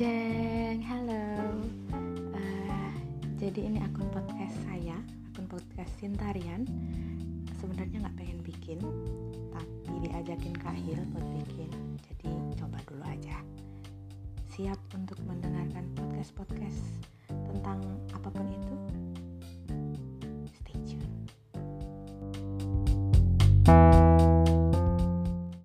Jeng, halo. Uh, jadi ini akun podcast saya, akun podcast Sintarian. Sebenarnya nggak pengen bikin, tapi diajakin Kahil buat bikin. Jadi coba dulu aja. Siap untuk mendengarkan podcast-podcast tentang